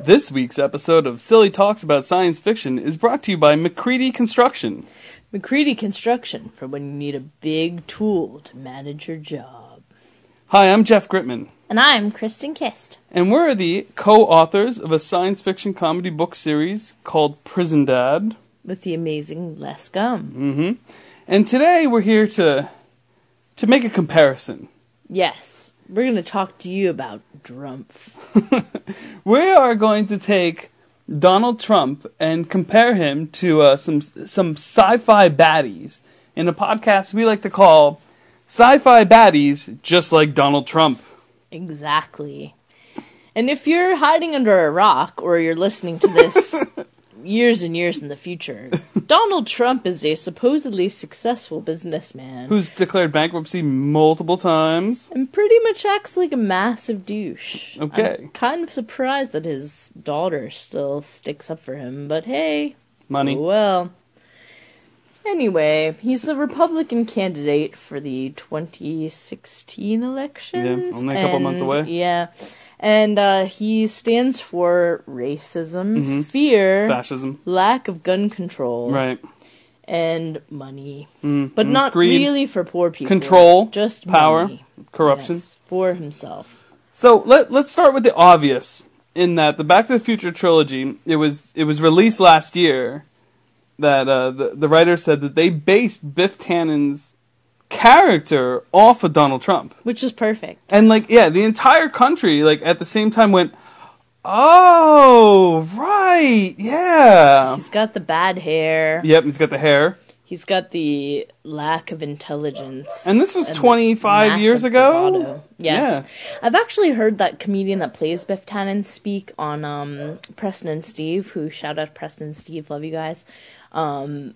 This week's episode of Silly Talks About Science Fiction is brought to you by McCready Construction. McCready Construction for when you need a big tool to manage your job. Hi, I'm Jeff Gritman, And I'm Kristen Kist. and we're the co authors of a science fiction comedy book series called Prison Dad. With the amazing Les Gum. Mm hmm. And today we're here to to make a comparison. Yes, we're going to talk to you about Drumpf. We are going to take Donald Trump and compare him to uh, some some sci-fi baddies in a podcast we like to call Sci-Fi Baddies, just like Donald Trump. Exactly. And if you're hiding under a rock or you're listening to this years and years in the future, Donald Trump is a supposedly successful businessman Who's declared bankruptcy multiple times? and pretty much acts like a massive douche. Okay. I'm kind of surprised that his daughter still sticks up for him, but hey, Money. Well. Anyway, he's a Republican candidate for the 2016 elections. Yeah, only a couple months away. Yeah. And uh, he stands for racism, Mm-hmm. fear, Fascism. lack of gun control, Right. and money. Mm, But mm, not greed, really for poor people. Control, just power, money. corruption. Yes, for himself. So let let's start with the obvious. In that the Back to the Future trilogy, it was it was released last year. That uh, the the writer said that they based Biff Tannen's character off of Donald Trump, Which is perfect. and like yeah, the entire country like at the same time went, oh right, yeah, He's got the bad hair. yep, he's got the hair, He's got the lack of intelligence. and this was and twenty five years ago. bravado. Yes. I've actually heard that comedian that plays Biff Tannen speak on um, Preston and Steve, who shout out Preston and Steve, love you guys. Um,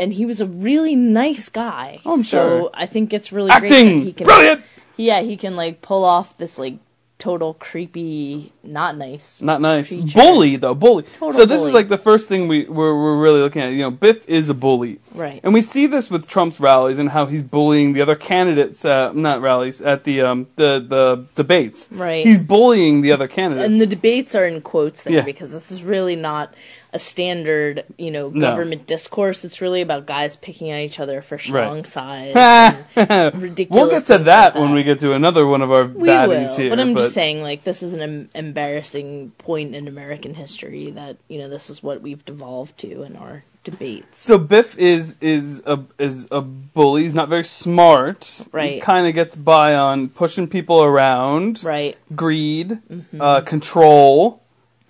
and he was a really nice guy. Oh, I'm so sure. I think it's really great that he can brilliant. Yeah, he can like pull off this like total creepy, not nice. Not nice. creature. Bully though, bully. Total so this bully. is like the first thing we we're, we're really looking at. You know, Biff is a bully, Right. and we see this with Trump's rallies and how he's bullying the other candidates. Uh, not rallies at the um the the debates. Right. He's bullying the other candidates. and the debates are in quotes there Yeah. because this is really not a standard, you know, No. government discourse. It's really about guys picking at each other for strong Right. sides. ridiculous we'll get to that like when we get to another one of our We baddies will, here. but I'm just saying, like, this is an em- embarrassing point in American history that you know this is what we've devolved to in our debates. So Biff is is a is a bully. He's not very smart. He Right. kind of gets by on pushing people around. Right? greed, uh, control.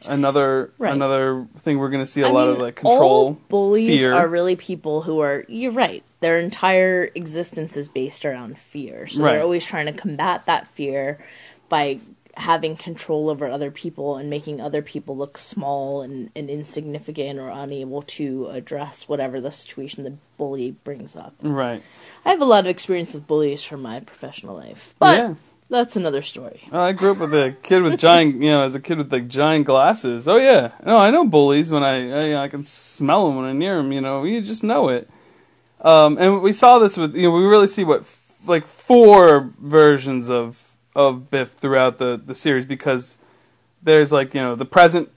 Another. Right. another thing we're going to see a I lot mean, of like control, All bullies fear. are really people who are. You're right. Their entire existence is based around fear. So Right. they're always trying to combat that fear by having control over other people and making other people look small and, and insignificant or unable to address whatever the situation the bully brings up. right. I have a lot of experience with bullies from my professional life, but Yeah. That's another story. Oh, I grew up with a kid with giant, you know, as a kid with like giant glasses. Oh yeah, no, I know bullies when I I, I can smell them when I'm near them. You know, you just know it. Um, and we saw this with you know we really see what f- like four versions of of Biff throughout the the series because there's like you know the present,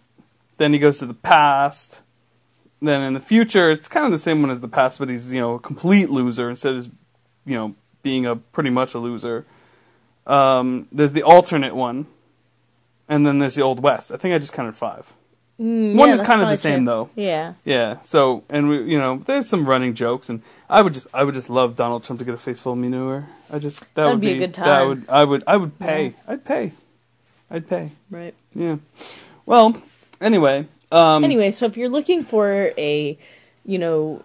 then he goes to the past, then in the future it's kind of the same one as the past, but he's you know a complete loser instead of you know being a pretty much a loser. Um, there's the alternate one, and then there's the Old West. I think I just counted five. Mm, One yeah, is kind of the same true. though. Yeah. Yeah. So, and we, you know, there's some running jokes, and I would just, I would just love Donald Trump to get a face full of manure. I just that That'd would be a good time. That would, I would, I would pay. I'd pay. I'd pay. Right. Yeah. Well, anyway. Um, anyway, so if you're looking for a, you know,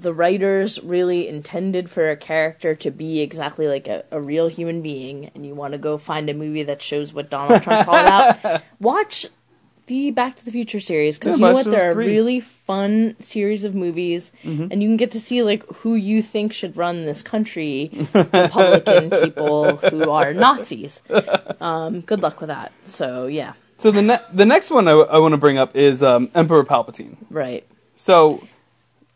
the writers really intended for a character to be exactly like a, a real human being, and you want to go find a movie that shows what Donald Trump's all about, watch the Back to the Future series because Yeah, you know what? They're a really fun series of movies, and you can get to see like who you think should run this country, Republican people who are Nazis. Um, good luck with that. So yeah, So the ne- the next one I, want to bring up is um, Emperor Palpatine. right. So,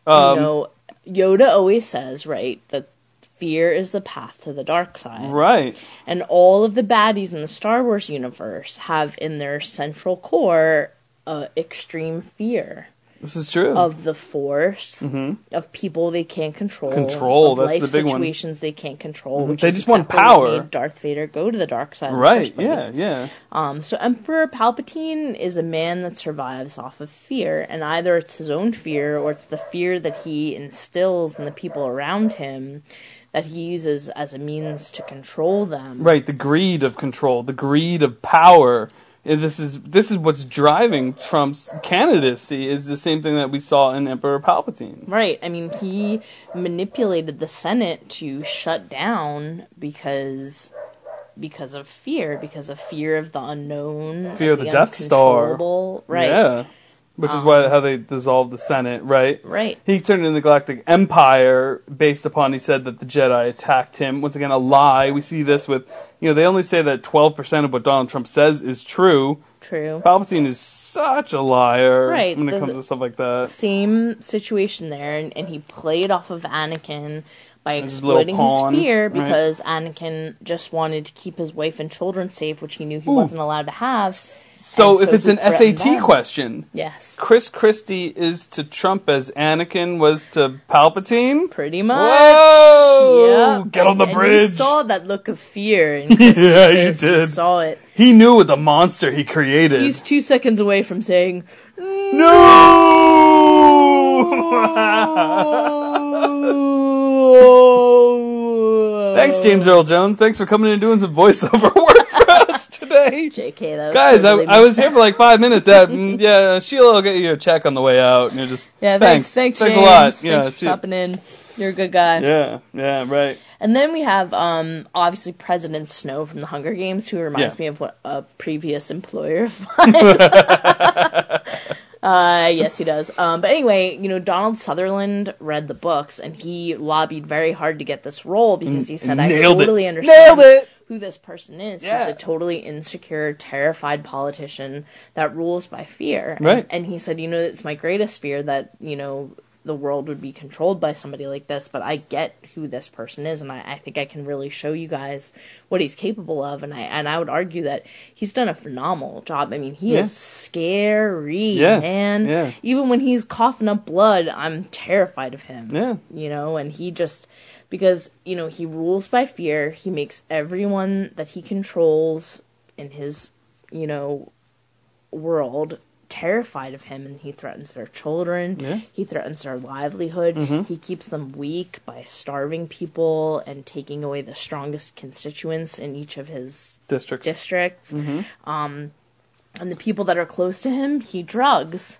um, you know, Yoda always says, right, that fear is the path to the dark side. Right. And all of the baddies in the Star Wars universe have in their central core uh, extreme fear This is true. of the Force, of people they can't control, Mm-hmm. Control, that's life the big one. situations they can't control. Which They is just want power. made Darth Vader go to the dark side. right. Yeah. Yeah. Um, so Emperor Palpatine is a man that survives off of fear, and either it's his own fear or it's the fear that he instills in the people around him that he uses as a means to control them. Right. The greed of control, the greed of power. And this is this is what's driving Trump's candidacy. Is the same thing that we saw in Emperor Palpatine. Right. I mean, he manipulated the Senate to shut down because because of fear, because of fear of the unknown, Fear of the Death Star. Right. Yeah. Which is why um, how they dissolved the Senate. Right. Right. He turned in the Galactic Empire based upon he said that the Jedi attacked him. Once again, a lie. We see this with, you know, they only say that 12% of what Donald Trump says is true. True. Palpatine is such a liar Right, when it there's comes to stuff like that. same situation there, and, and he played off of Anakin by His exploiting pawn, his fear right. because Anakin just wanted to keep his wife and children safe, which he knew he Ooh. wasn't allowed to have. So And if so it's an threatened SAT them. question, Yes, Chris Christie is to Trump as Anakin was to Palpatine? pretty much. Whoa! Yeah. Get on the And you bridge. saw that look of fear in Christie's Yeah, you face. did. saw it. He knew what the monster he created. He's two seconds away from saying, no! Thanks, James Earl Jones. Thanks for coming in and doing some voiceover work for us today. JK, that Guys, totally I, I was here for like five minutes. That, mm, yeah, Sheila will get you a check on the way out. And you're just Yeah, thanks, thanks, thanks James. a lot. Thanks yeah, for stopping in. You're a good guy. yeah, yeah, right. And then we have um, obviously President Snow from the Hunger Games, who reminds Yeah. me of what a previous employer of mine. uh, yes, he does. Um, but anyway, you know, Donald Sutherland read the books, and he lobbied very hard to get this role because he said, "I Nailed it. totally understand Nailed it. who this person is. Yeah. He's a totally insecure, terrified politician that rules by fear." And- Right. and he said, "You know, it's my greatest fear that you know." The world would be controlled by somebody like this, but I get who this person is, and I, I think I can really show you guys what he's capable of. And I and I would argue that he's done a phenomenal job. I mean, he Yeah. is scary, Yeah, man. yeah. Even when he's coughing up blood, I'm terrified of him. Yeah. you know, and he just because you know he rules by fear. He makes everyone that he controls in his you know world terrified of him and he threatens their children Yeah. he threatens their livelihood he keeps them weak by starving people and taking away the strongest constituents in each of his Districts. districts um and the people that are close to him he drugs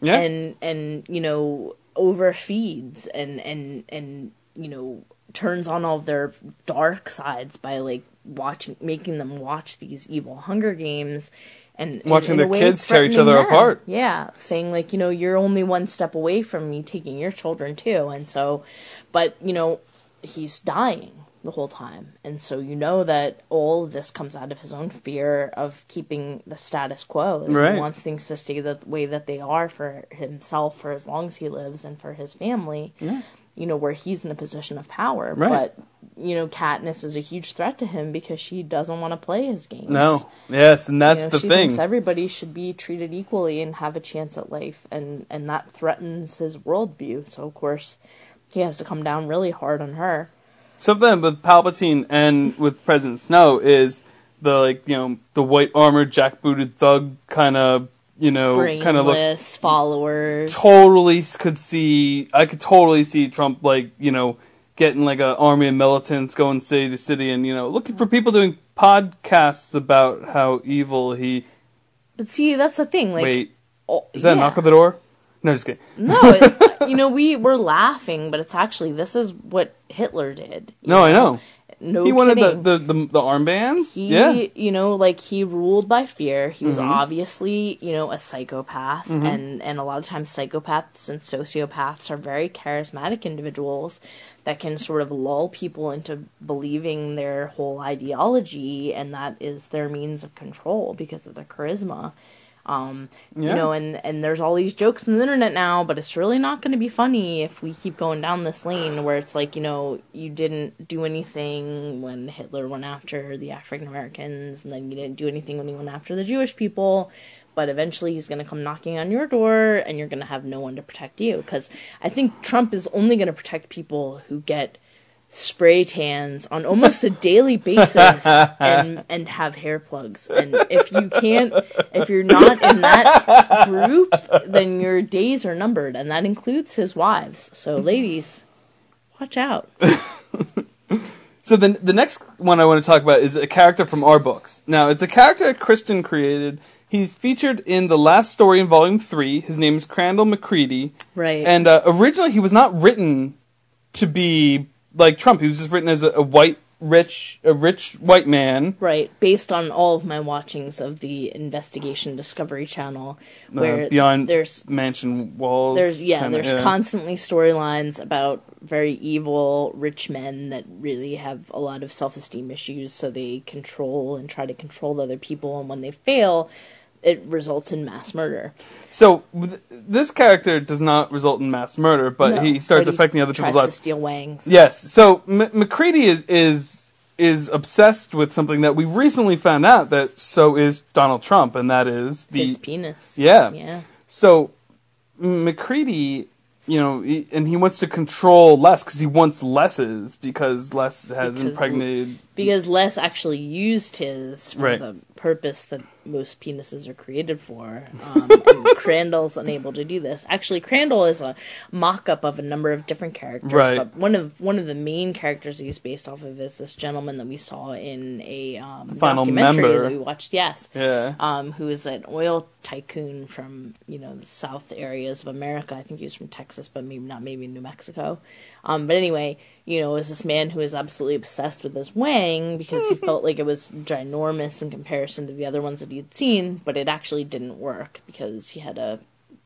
yeah. and and you know overfeeds and and and you know turns on all of their dark sides by like watching making them watch these evil hunger games and and Watching in a their kids tear each other them. apart. yeah saying like you know you're only one step away from me taking your children too and so but you know he's dying the whole time and so you know that all of this comes out of his own fear of keeping the status quo Right. he wants things to stay the way that they are for himself for as long as he lives and for his family Yeah. you know where he's in a position of power Right. but you know Katniss is a huge threat to him because she doesn't want to play his games no. Yes, and that's you know, the she thing. thinks everybody should be treated equally and have a chance at life, and and that threatens his worldview. So of course, he has to come down really hard on her. Something with Palpatine and with President Snow is the like you know the white armored jackbooted thug kind of you know kind of look followers. totally could see I could totally see Trump like you know getting like an army of militants going city to city and you know looking for people doing podcasts about how evil he But see, that's the thing. Like, wait oh, is that a knock on the door no just kidding No, it, you know we we're laughing, but it's actually this is what Hitler did. no I know No he wanted the, the the the armbands he, yeah you know, like he ruled by fear. He was Mm-hmm. obviously, you know, a psychopath, and and a lot of times psychopaths and sociopaths are very charismatic individuals that can sort of lull people into believing their whole ideology, and that is their means of control because of their charisma. Um, Yeah. You know, and and there's all these jokes on the internet now, but it's really not going to be funny if we keep going down this lane where it's like, you know, you didn't do anything when Hitler went after the African Americans, and then you didn't do anything when he went after the Jewish people. But eventually, he's going to come knocking on your door, and you're going to have no one to protect you. Because I think Trump is only going to protect people who get spray tans on almost a daily basis and and have hair plugs. And if you can't if you're not in that group, then your days are numbered and that includes his wives. So ladies, watch out. So the the next one I want to talk about is a character from our books. Now it's a character that Kristen created. He's featured in the last story in volume three. His name is Crandall McCready, Right. and uh, originally he was not written to be like Trump. He was just written as a, a white, rich, a rich white man. Right, based on all of my watchings of the Investigation Discovery Channel, where uh, beyond there's mansion walls. there's yeah kinda, there's constantly storylines about very evil rich men that really have a lot of self-esteem issues so they control and try to control other people and when they fail it results in mass murder So with- this character does not result in mass murder, but No, he starts but affecting other people's to lives. steal wangs Yes. So M- McCready is is is obsessed with something that we recently found out that so is Donald Trump, and that is the his penis yeah. yeah So McCready, you know, he, and he wants to control Les because he wants Les's because Les has Because- impregnated. because Les actually used his for Right. the purpose that most penises are created for. Um, and Crandall's unable to do this. Actually, Crandall is a mock-up of a number of different characters. Right. But one of one of the main characters he's based off of is this gentleman that we saw in a um, Final documentary member. that we watched. Yes. Yeah. Um, who is an oil tycoon from you know the south areas of America. I think he was from Texas, but maybe not, maybe New Mexico. Um, but anyway, you know, is this man who is absolutely obsessed with his wang because he felt like it was ginormous in comparison to the other ones that he had seen, but it actually didn't work because he had a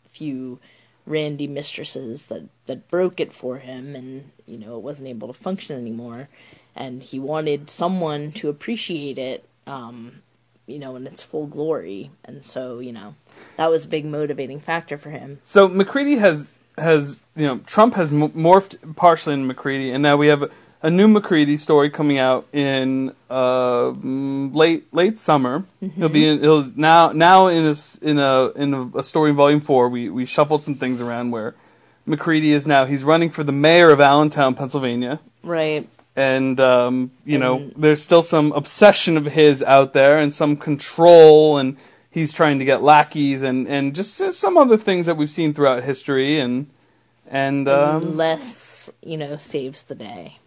few randy mistresses that that broke it for him, and you know it wasn't able to function anymore, and he wanted someone to appreciate it. Um, you know, in its full glory. And so, you know, that was a big motivating factor for him. So McCready has has you know Trump has m- morphed partially in McCready, and now we have a, a new McCready story coming out in uh, late late summer. He'll be in, he'll now now in a in a in a, story in volume four. We we shuffled some things around where McCready is now he's running for the mayor of Allentown, Pennsylvania. Right. And um, you know, there's still some obsession of his out there, and some control, and he's trying to get lackeys, and and just some other things that we've seen throughout history, and and um, Les, you know, saves the day.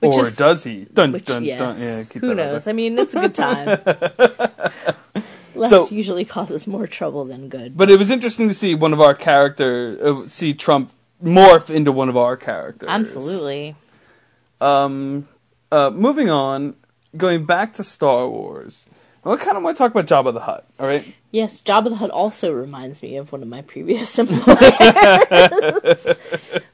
which or is- does he? Dun Which, dun yes. dun. Yeah, keep Who knows? I mean, it's a good time. Les So- usually causes more trouble than good. But it was interesting to see one of our character uh, see Trump morph into one of our characters. Absolutely. Um, uh, moving on, going back to Star Wars. I kind of want to talk about Jabba the Hutt. All right. Yes, Jabba the Hutt also reminds me of one of my previous employers.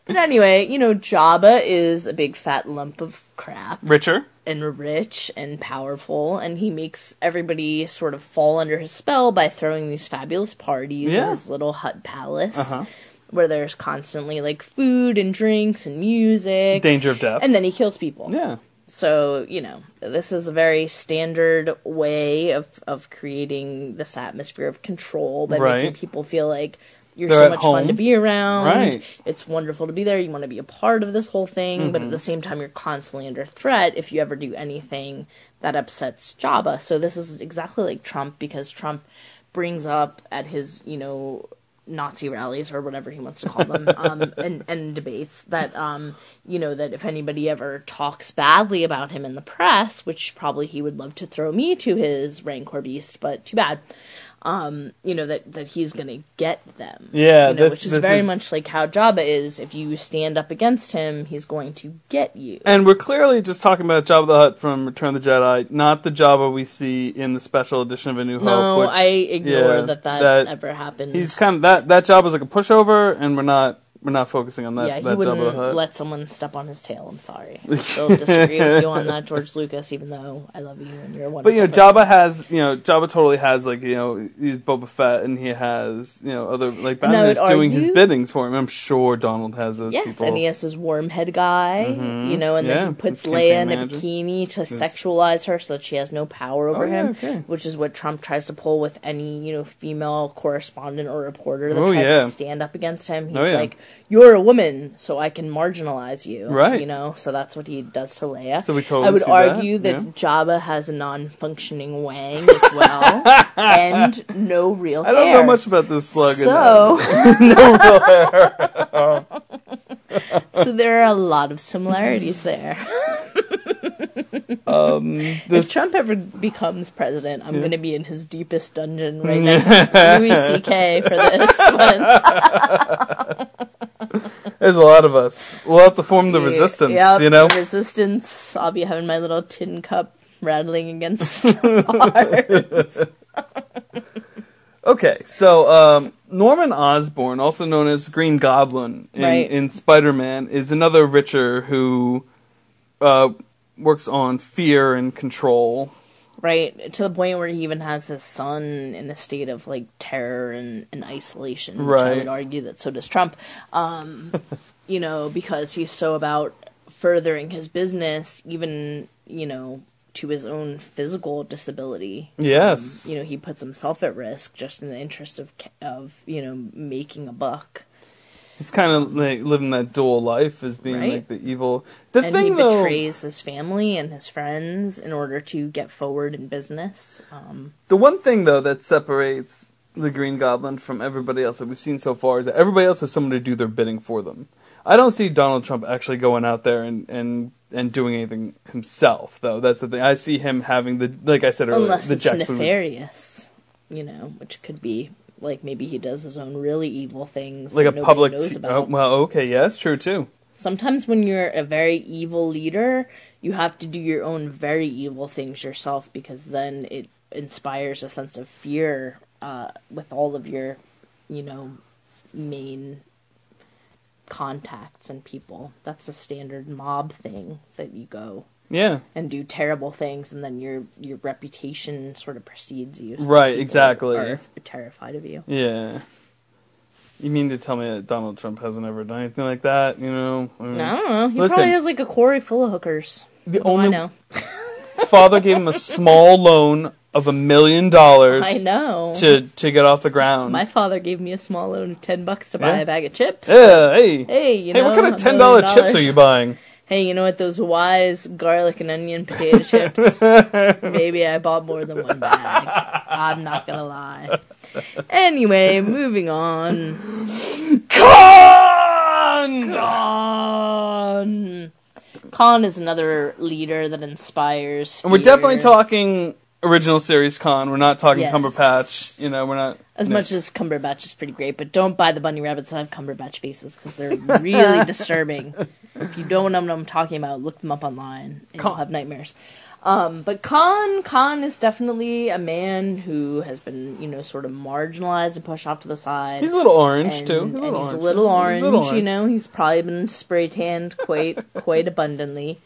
but anyway, you know, Jabba is a big fat lump of crap. Richer. and rich and powerful, and he makes everybody sort of fall under his spell by throwing these fabulous parties Yeah. in his little hut palace, Uh-huh. where there's constantly like food and drinks and music, Danger of death. and then he kills people. yeah. So you know, this is a very standard way of of creating this atmosphere of control by Right. making people feel like. You're They're so much fun to be around. Right. It's wonderful to be there. You want to be a part of this whole thing, but Mm-hmm. at the same time, you're constantly under threat if you ever do anything that upsets Jabba. So this is exactly like Trump because Trump brings up at his, you know, Nazi rallies or whatever he wants to call them, um, and, and debates that, um, you know, that if anybody ever talks badly about him in the press, which probably he would love to throw me to his Rancor beast, but too bad. Um, you know that that he's gonna get them. Yeah, you know, this- which is very is- much like how Jabba is. If you stand up against him, he's going to get you. And we're clearly just talking about Jabba the Hutt from Return of the Jedi, not the Jabba we see in the special edition of A New Hope. No, which, I ignore yeah, that, that that ever happened. He's kind of that that job is like a pushover, and we're not we're not focusing on that. yeah, he that wouldn't Jabba let someone step on his tail. I'm sorry. I still disagree with you on that, George Lucas. Even though I love you and you're wonderful. But you know, person. Jabba has you know, Jabba totally has like you know, he's Boba Fett, and he has you know other like And I would bandits doing his biddings for him. I'm sure Donald has those Yes, people. and he has his wormhead guy, Mhm. you know, and Yeah, then he puts Leia in a bikini to sexualize her so that she has no power over Oh, yeah, him, okay. which is what Trump tries to pull with any, you know, female correspondent or reporter that Oh, tries yeah. to stand up against him. He's Oh, yeah. like, "You're a woman, so I can marginalize you." Right. You know, so that's what he does to Leia. So we totally I would see that, argue that, yeah. Jabba has a non-functioning wang as well, and no real I don't hair. know much about this slug. So, no real hair. so there are a lot of similarities there. Um, If Trump ever becomes president, I'm going to be in his deepest dungeon right next to Louis C.K. for this. But, there's a lot of us. We'll have to form the resistance. Yep, you know. the resistance. I'll be having my little tin cup rattling against the bars. Okay, so um, Norman Osborn, also known as Green Goblin in, Right. in Spider-Man, is another Richer who uh, works on fear and control. Right to the point where he even has his son in a state of like terror and, and isolation. Which I would argue that so does Trump. Um, you know, because he's so about furthering his business, even you know to his own physical disability. Yes. you know he puts himself at risk just in the interest of of you know making a buck He's kind of like living that dual life as being Right. like the evil. The and thing he though, betrays his family and his friends in order to get forward in business um, the one thing though that separates the Green Goblin from everybody else that we've seen so far is that everybody else has someone to do their bidding for them. I don't see Donald Trump actually going out there and and and doing anything himself though. That's the thing. I see him having the like I said earlier, unless the it's Jack Boone. nefarious you know which could be like maybe he does his own really evil things like a public. knows about. oh, well, okay, yeah, that's true too. sometimes when you're a very evil leader, you have to do your own very evil things yourself because then it inspires a sense of fear uh, with all of your, you know, main contacts and people. That's a standard mob thing that you go Yeah, and do terrible things, and then your your reputation sort of precedes you. so Right, exactly. Are terrified of you. yeah. You mean to tell me that Donald Trump hasn't ever done anything like that? You know, I mean, I don't know. He Listen. probably has like a quarry full of hookers. the I only know. his father gave him a small loan of a million dollars I know. to to get off the ground. My father gave me a small loan of ten bucks to buy Yeah. a bag of chips. yeah, hey, Hey, you hey, know, what kind of ten dollar chips are you buying? Hey, you know what? Those wise garlic and onion potato chips. Maybe I bought more than one bag. I'm not gonna lie. Anyway, moving on. Con! Khan. Khan is another leader that inspires. And we're definitely talking original series Khan. We're not talking Yes. Cumberbatch. You know, we're not As no. much as Cumberbatch is pretty great, but don't buy the bunny rabbits that have Cumberbatch faces because they're really disturbing. If you don't know what I'm talking about, look them up online and Khan. you'll have nightmares. Um, but Khan, Khan is definitely a man who has been, you know, sort of marginalized and pushed off to the side. He's a little orange and, too. and He's a little he's orange. a little orange, He's a little you know. He's probably been spray tanned quite quite abundantly.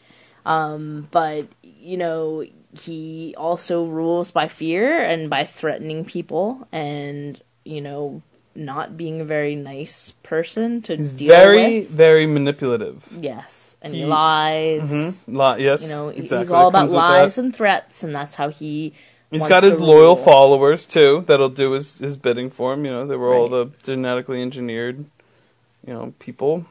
Um, but you know, he also rules by fear and by threatening people, and you know, not being a very nice person to He's deal very, with. very very manipulative. Yes, and He- he lies. Mhm. Li- yes, You know, exactly. he's all about lies and threats, and that's how he. He's got his loyal rule. followers too. That'll do his his bidding for him. You know, they were all the genetically engineered, you know, people.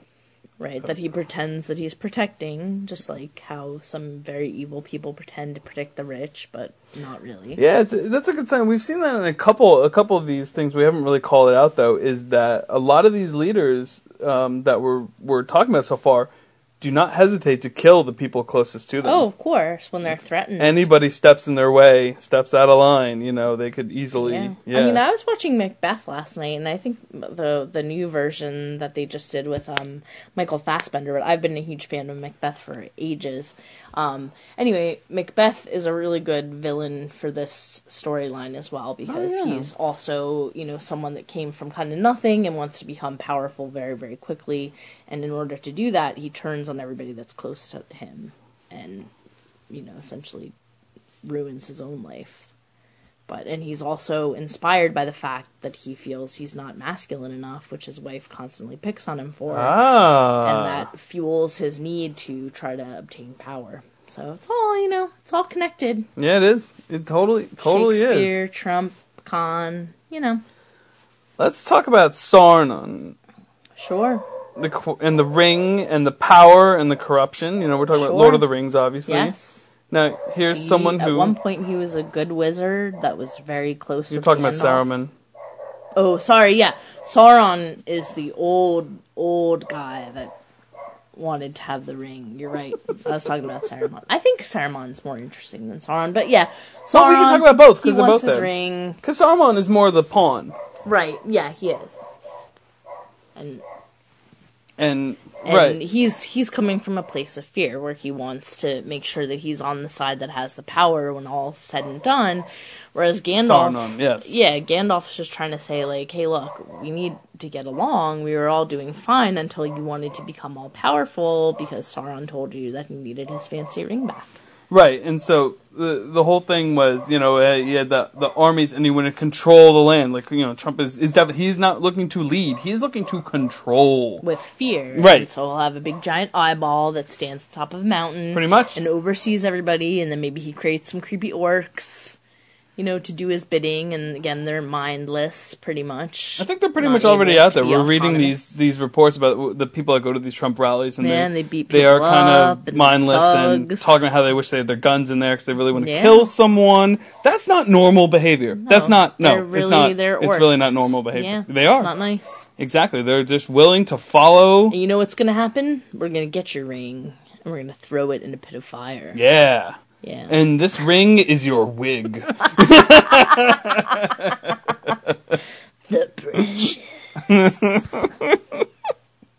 Right that he pretends that he's protecting just like how some very evil people pretend to protect the rich but not really Yeah, it's, that's a good sign. We've seen that in a couple a couple of these things. We haven't really called it out though. Is that a lot of these leaders um, that we're we're talking about so far do not hesitate to kill the people closest to them. Oh, of course, when they're threatened. Anybody steps in their way, steps out of line, you know, they could easily. yeah. Yeah. I mean, I was watching Macbeth last night, and I think the the new version that they just did with um, Michael Fassbender. But I've been a huge fan of Macbeth for ages. Um, anyway, Macbeth is a really good villain for this storyline as well because Oh, yeah. he's also you know someone that came from kind of nothing and wants to become powerful very very quickly. And in order to do that, he turns on everybody that's close to him, and you know essentially ruins his own life but and he's also inspired by the fact that he feels he's not masculine enough, which his wife constantly picks on him for, ah. and that fuels his need to try to obtain power. So it's all you know, it's all connected. yeah, it is. It totally, totally is. Shakespeare, Trump, Khan, you know, Let's talk about Sauron. sure, the and the ring and the power and the corruption. You know, we're talking about Lord of the Rings, obviously. yes. Now here's He- someone who at one point he was a good wizard that was very close. To you're talking about Gandalf. Saruman. Oh, sorry, yeah. Sauron is the old, old guy that wanted to have the ring. You're right. I was talking about Saruman. I think Saruman's more interesting than Sauron, but yeah. Sauron, Well, we can talk about both, 'cause He they're both his there. ring. Because Saruman is more the pawn, Right, yeah, he is. And and, and right, he's he's coming from a place of fear where he wants to make sure that he's on the side that has the power when all's said and done. Whereas Gandalf, Sauron, yes. yeah, Gandalf's just trying to say like, hey, look, we need to get along. We were all doing fine until you wanted to become all powerful because Sauron told you that he needed his fancy ring back. Right. And so the the whole thing was, you know, uh, he had the the armies, and he wanted to control the land. Like you know, Trump is is definitely he's not looking to lead; he's looking to control. with fear. Right. And so he'll have a big giant eyeball that stands at the top of a mountain. Pretty much. And oversees everybody, and then maybe he creates some creepy orcs, you know, to do his bidding. And again, they're mindless, pretty much. I think they're pretty Not much already out there. We're reading these these reports about the people that go to these Trump rallies, and Man, they, they beat they are kind of mindless and talking about how they wish they had their guns in there because they really want to Yeah. kill someone. That's not normal behavior. That's not no. Really, it's not. It's really not normal behavior. Yeah, they It's are not nice. exactly. They're just willing to follow. And you know what's gonna happen? We're gonna get your ring, and we're gonna throw it in a pit of fire. Yeah. Yeah. And this ring is your wig. the precious.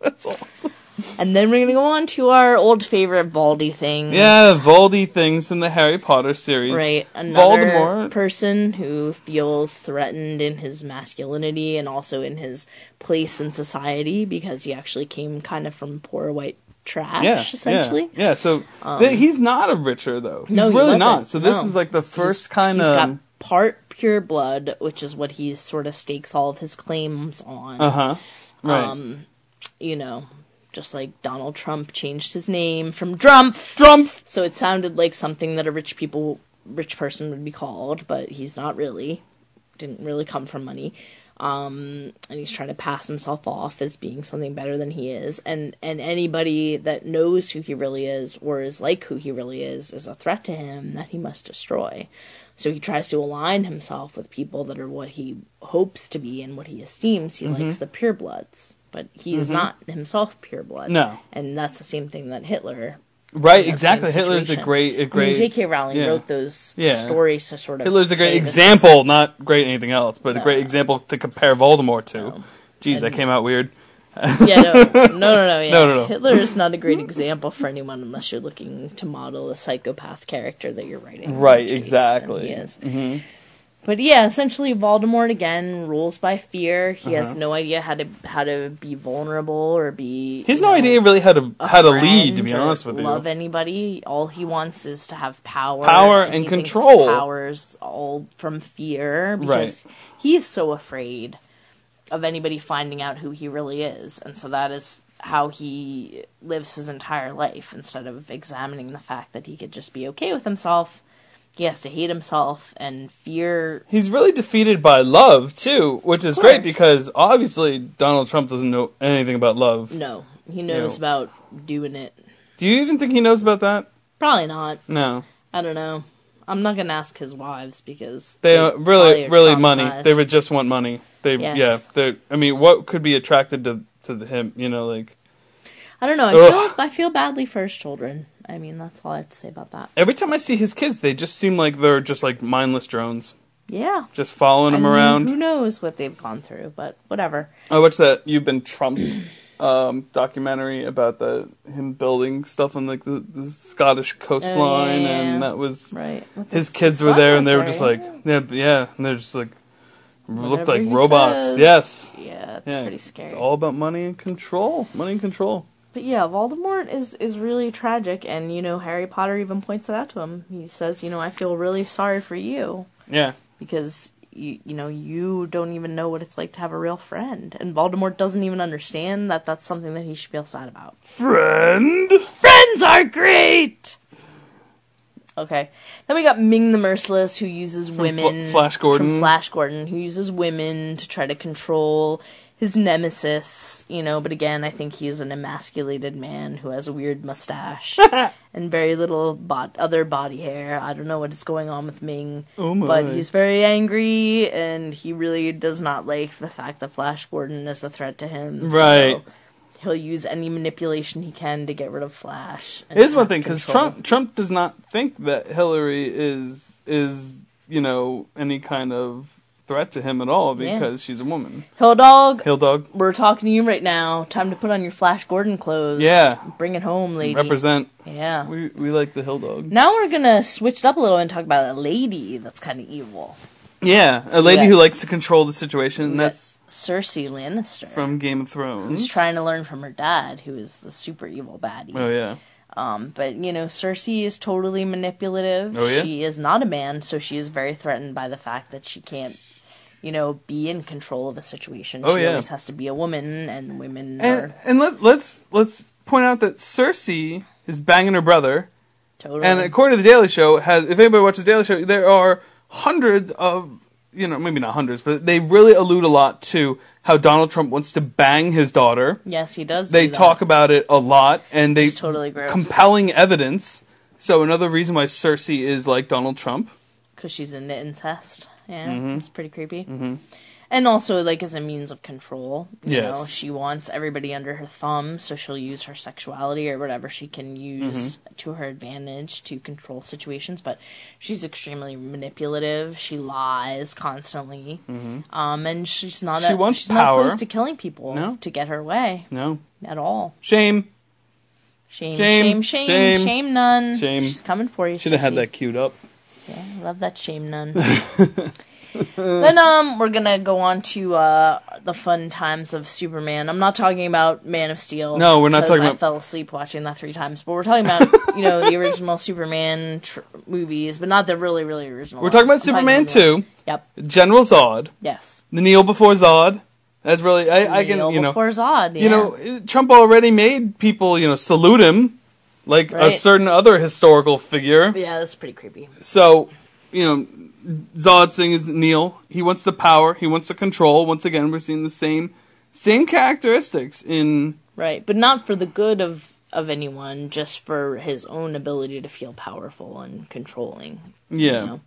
That's awesome. And then we're gonna go on to our old favorite Baldy thing. Yeah, Voldy things from the Harry Potter series. Right, another Voldemort. person who feels threatened in his masculinity and also in his place in society because he actually came kind of from poor white trash, Yeah, essentially. Um, Yeah, yeah. So th- he's not a richer though. He's No, he really wasn't. not. So this No. is like the first kind of. part pure blood, which is what he sort of stakes all of his claims on. Uh huh. Right. Um, you know, just like Donald Trump changed his name from Drumpf. Trump. So it sounded like something that a rich people rich person would be called, but he's not really. Didn't really come from money. Um, and he's trying to pass himself off as being something better than he is. And and anybody that knows who he really is or is like who he really is is a threat to him that he must destroy. So he tries to align himself with people that are what he hopes to be and what he esteems. He Mm-hmm. likes the purebloods, but he is not himself pureblood. No. and that's the same thing that Hitler Right. Exactly. Hitler's a great. A I great. mean, J.K. Rowling yeah. wrote those Yeah. stories to sort of. Hitler's a great example, not great anything else, but a great example to compare Voldemort to. No. Jeez, that came out weird. Yeah, no, no, no, no, yeah. No, no, no. Hitler is not a great example for anyone unless you're looking to model a psychopath character that you're writing. Right, exactly. He is. Mm-hmm. But yeah, essentially, Voldemort again rules by fear. He has Uh-huh. no idea how to how to be vulnerable or be. He has no know, idea really how to how to lead. To be honest with love you. Love anybody. All he wants is to have power, Power and thinks control. Powers all from fear because Right. he's so afraid of anybody finding out who he really is, and so that is how he lives his entire life. Instead of examining the fact that he could just be okay with himself, he has to hate himself and fear. He's really defeated by love too, which is great because obviously Donald Trump doesn't know anything about love. No, he knows No. about doing it. Do you even think he knows about that? Probably not. No. I don't know. I'm not gonna ask his wives because They probably really, are really money. traumatized. They would just want money. They, Yes. yeah. They, I mean, what could be attracted to to him? You know, like I don't know. I Ugh. feel I feel badly for his children. I mean, that's all I have to say about that. Every time I see his kids, they just seem like they're just like mindless drones, Yeah. just following him mean, around. Who knows what they've gone through, but whatever. I watched that You've Been Trumped um, documentary about the him building stuff on like the, the Scottish coastline, Oh, yeah. and that was Right. With his kids were there, and they were just like, yeah, yeah, and they're just like looked like robots. says. Yes, Yeah, it's yeah, pretty scary. It's all about money and control. Money and control. But yeah, Voldemort is is really tragic, and you know Harry Potter even points it out to him. He says, you know, I feel really sorry for you Yeah, because you you know you don't even know what it's like to have a real friend, and Voldemort doesn't even understand that that's something that he should feel sad about. friend. Friends are great. Okay, then we got Ming the Merciless, who uses Fl- women. Flash Gordon. From Flash Gordon, who uses women to try to control his nemesis. You know, but again, I think he's an emasculated man who has a weird mustache and very little bod- other body hair. I don't know what is going on with Ming, Oh but he's very angry, and he really does not like the fact that Flash Gordon is a threat to him. so Right. he'll use any manipulation he can to get rid of Flash. and Here's one thing, because. Trump Trump does not think that Hillary is is you know any kind of threat to him at all Yeah. because she's a woman. Hill Dog, Hill dog, we're talking to you right now. Time to put on your Flash Gordon clothes. Yeah. Bring it home, lady. represent. Yeah. We we like the Hill dog. Now we're gonna switch it up a little and talk about a lady that's kind of evil. Yeah, a lady Yeah. who likes to control the situation. And that's Cersei Lannister, from Game of Thrones. who's trying to learn from her dad, who is the super evil baddie. Oh yeah, Um, but you know, Cersei is totally manipulative. Oh, yeah? She is not a man, so she is very threatened by the fact that she can't, you know, be in control of a situation. Oh, she yeah. always has to be a woman, and women and are and let let's let's point out that Cersei is banging her brother. totally. And according to the Daily Show, has if anybody watches the Daily Show, there are hundreds of you know maybe not hundreds, but they really allude a lot to how Donald Trump wants to bang his daughter. yes, he does. They do that. talk about it a lot, and they It's totally gross. compelling evidence. So another reason why Cersei is like Donald Trump. because she's into incest. Yeah, Mm-hmm. it's pretty creepy. And also, like as a means of control, you Yes. know, she wants everybody under her thumb, so she'll use her sexuality or whatever she can use Mm-hmm. to her advantage to control situations. But she's extremely manipulative. She lies constantly, um, and she's not. Mm-hmm. She a, wants she's power. not opposed to killing people No. to get her way No at all. shame. Shame, Shame, shame, shame, shame, shame, none. shame. She's coming for you. Should have had that queued up. Yeah, love that shame nun. then um we're gonna go on to uh the fun times of Superman. I'm not talking about Man of Steel. No, we're not talking I about- fell asleep watching that three times, but we're talking about you know the original Superman tr- movies, but not the really really original. We're talking about. I'm Superman about the new ones. 2. Yep. General Zod, Yes. the Kneel before Zod. That's really I, I can you know before Zod. Yeah. you know Trump already made people you know salute him like a certain other historical figure. Yeah, that's pretty creepy. So, you know, Zod's thing is kneel. He wants the power. He wants the control. Once again, we're seeing the same same characteristics in. Right, but not for the good of of anyone, just for his own ability to feel powerful and controlling. you Yeah. know?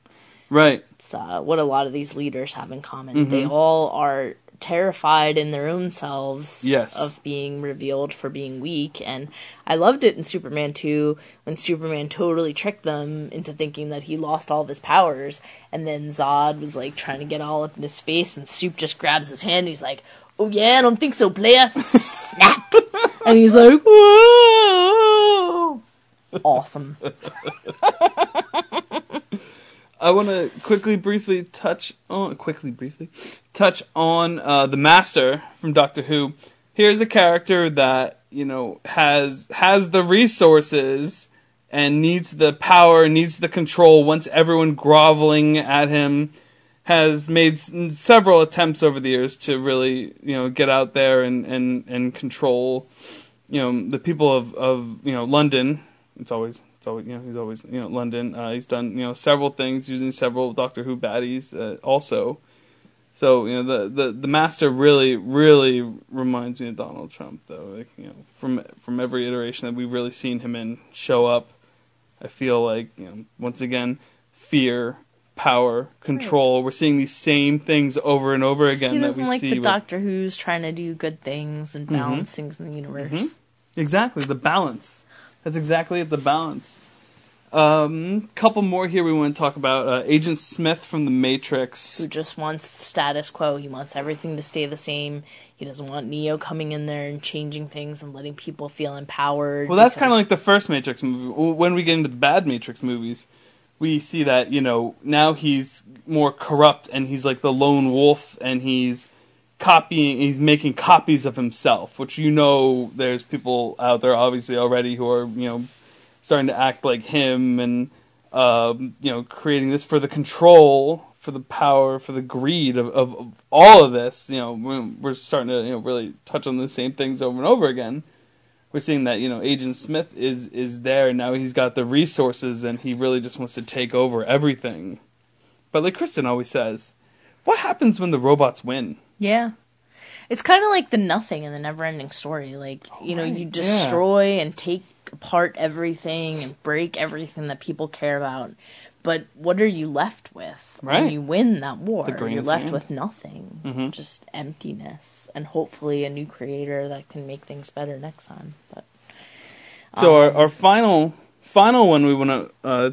Right. It's uh, what a lot of these leaders have in common. They all are terrified in their own selves Yes. of being revealed for being weak. And I loved it in Superman 2 when Superman totally tricked them into thinking that he lost all of his powers. And then Zod was like trying to get all up in his face, and Soup just grabs his hand and he's like, Oh yeah, I don't think so, player. Snap! and he's like, Whoa! Awesome. I want to quickly, briefly touch on quickly, briefly touch on uh, the Master from Doctor Who. Here's a character that you know has has the resources and needs the power, needs the control. Once everyone groveling at him, has made several attempts over the years to really you know get out there and and and control you know the people of of you know London. It's always it's always you know he's always you know London. Uh, he's done you know several things using several Doctor Who baddies uh, also. So you know the, the the master really really reminds me of Donald Trump though. Like, you know from from every iteration that we've really seen him in show up, I feel like you know once again fear. Power, control. We're seeing these same things over and over again He that doesn't like the with- Doctor Who's trying to do good things and balance things in the universe. Exactly the balance. That's exactly. The balance. Um, couple more here. We want to talk about uh, Agent Smith from the Matrix. Who just wants status quo. He wants everything to stay the same. He doesn't want Neo coming in there and changing things and letting people feel empowered. Well, that's because- kind of like the first Matrix movie. When we get into the bad Matrix movies, we see that you know now he's more corrupt and he's like the lone wolf and he's copying. He's making copies of himself, which you know there's people out there obviously already who are you know starting to act like him and um, you know creating this for the control, for the power, for the greed of, of, of all of this. You know we're, we're starting to you know really touch on the same things over and over again we're seeing that you know Agent Smith is is there now. He's got the resources and he really just wants to take over everything. But like Kristen always says, what happens when the robots win? Yeah. It's kind of like the nothing in the never ending story. Like, you know, right, you yeah. destroy and take apart everything and break everything that people care about. But what are you left with Right. when you win that war? You're left with nothing. Mhm. Just emptiness and hopefully a new creator that can make things better next time. But So Um, our, our final final one we want to uh,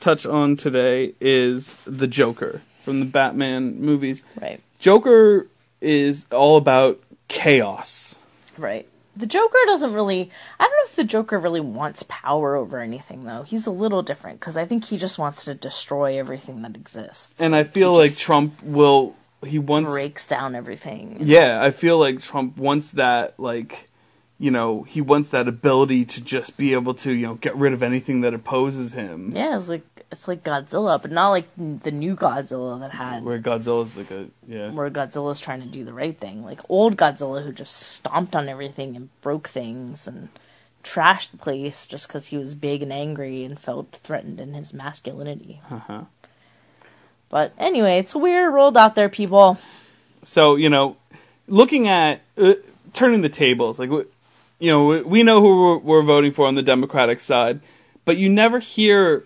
touch on today is the Joker from the Batman movies. right. Joker is all about chaos. Right. The Joker doesn't really. I don't know if the Joker really wants power over anything, though. He's a little different because I think he just wants to destroy everything that exists. And I feel He like just Trump will he wants breaks down everything. Yeah, I feel like Trump wants that, like, you know, he wants that ability to just be able to, you know, get rid of anything that opposes him. Yeah, it's like it's like Godzilla, but not like the new Godzilla that had Where Godzilla's like a, yeah. where Godzilla's trying to do the right thing. Like old Godzilla who just stomped on everything and broke things and trashed the place just because he was big and angry and felt threatened in his masculinity. Uh-huh. But anyway, it's a weird world out there, people. So, you know, looking at, uh, turning the tables, like, you know, we- know who we're, we're voting for on the Democratic side, but you never hear,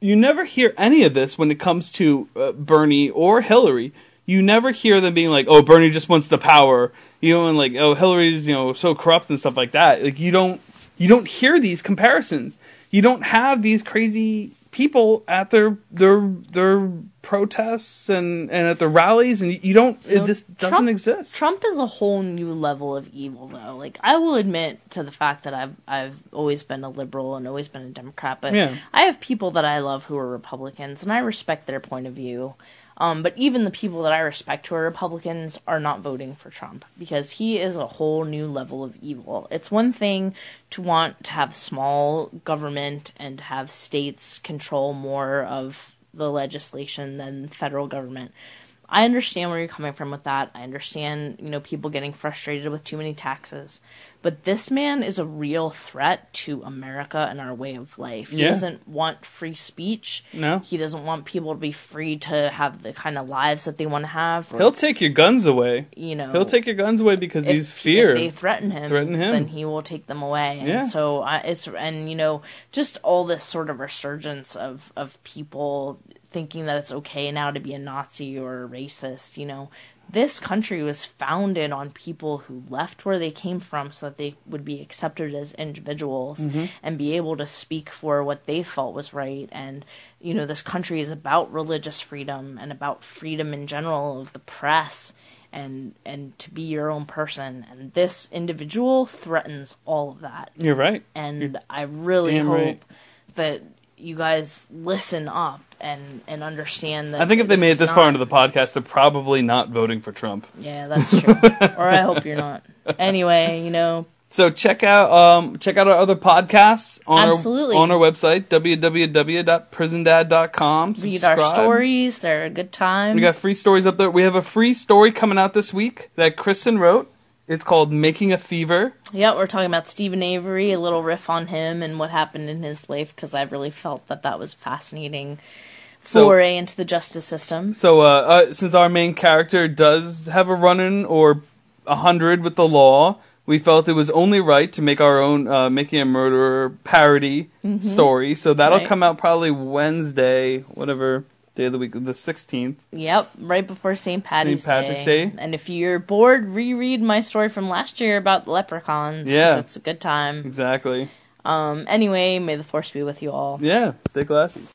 you never hear any of this when it comes to uh, Bernie or Hillary. You never hear them being like, "Oh, Bernie just wants the power," you know, and like, "Oh, Hillary's you know so corrupt and stuff like that." Like, you don't, you don't hear these comparisons. You don't have these crazy people at their their their protests and and at the rallies, and you don't. You know, this doesn't Trump- exist. Trump is a whole new level of evil, though. Like I will admit to the fact that I've I've always been a liberal and always been a Democrat, but Yeah. I have people that I love who are Republicans, and I respect their point of view. Um, but even the people that I respect who are Republicans are not voting for Trump because he is a whole new level of evil. It's one thing to want to have small government and have states control more of the legislation than federal government. I understand where you're coming from with that. I understand, you know, people getting frustrated with too many taxes. But this man is a real threat to America and our way of life. He Yeah. doesn't want free speech. No. He doesn't want people to be free to have the kind of lives that they want to have. Or, He'll take your guns away. you know, He'll take your guns away because if, he's fear. If they threaten him, Threaten him. then he will take them away. And Yeah. so I, it's and you know just all this sort of resurgence of of people thinking that it's okay now to be a Nazi or a racist. You know, this country was founded on people who left where they came from so that they would be accepted as individuals Mm-hmm. and be able to speak for what they felt was right. And you know, this country is about religious freedom and about freedom in general of the press and and to be your own person and this individual threatens all of that You're right. and i really hope right. that you guys listen up and and understand that I think if they made it is this far into the podcast, they're probably not voting for Trump. yeah that's true or i hope you're not anyway you know So check out um, check out our other podcasts on Absolutely. our on our website www.prisondad.com. read our stories they're a good time We got free stories up there. We have a free story coming out this week that Kristen wrote. It's called "Making a Fever." yeah we're talking about steven avery a little riff on him and what happened in his life because i really felt that that was fascinating So- foray into the justice system So, uh, uh, since our main character does have a run-in or a hundred with the law, we felt it was only right to make our own uh, "Making a Murderer" parody story. So that'll Right. come out probably Wednesday, whatever day of the week, the sixteenth. Yep, right before St. St. Patrick's Day. And if you're bored, reread my story from last year about the leprechauns. Yeah. it's a good time. Exactly. Um. Anyway, may the force be with you all. Yeah. Stay classy.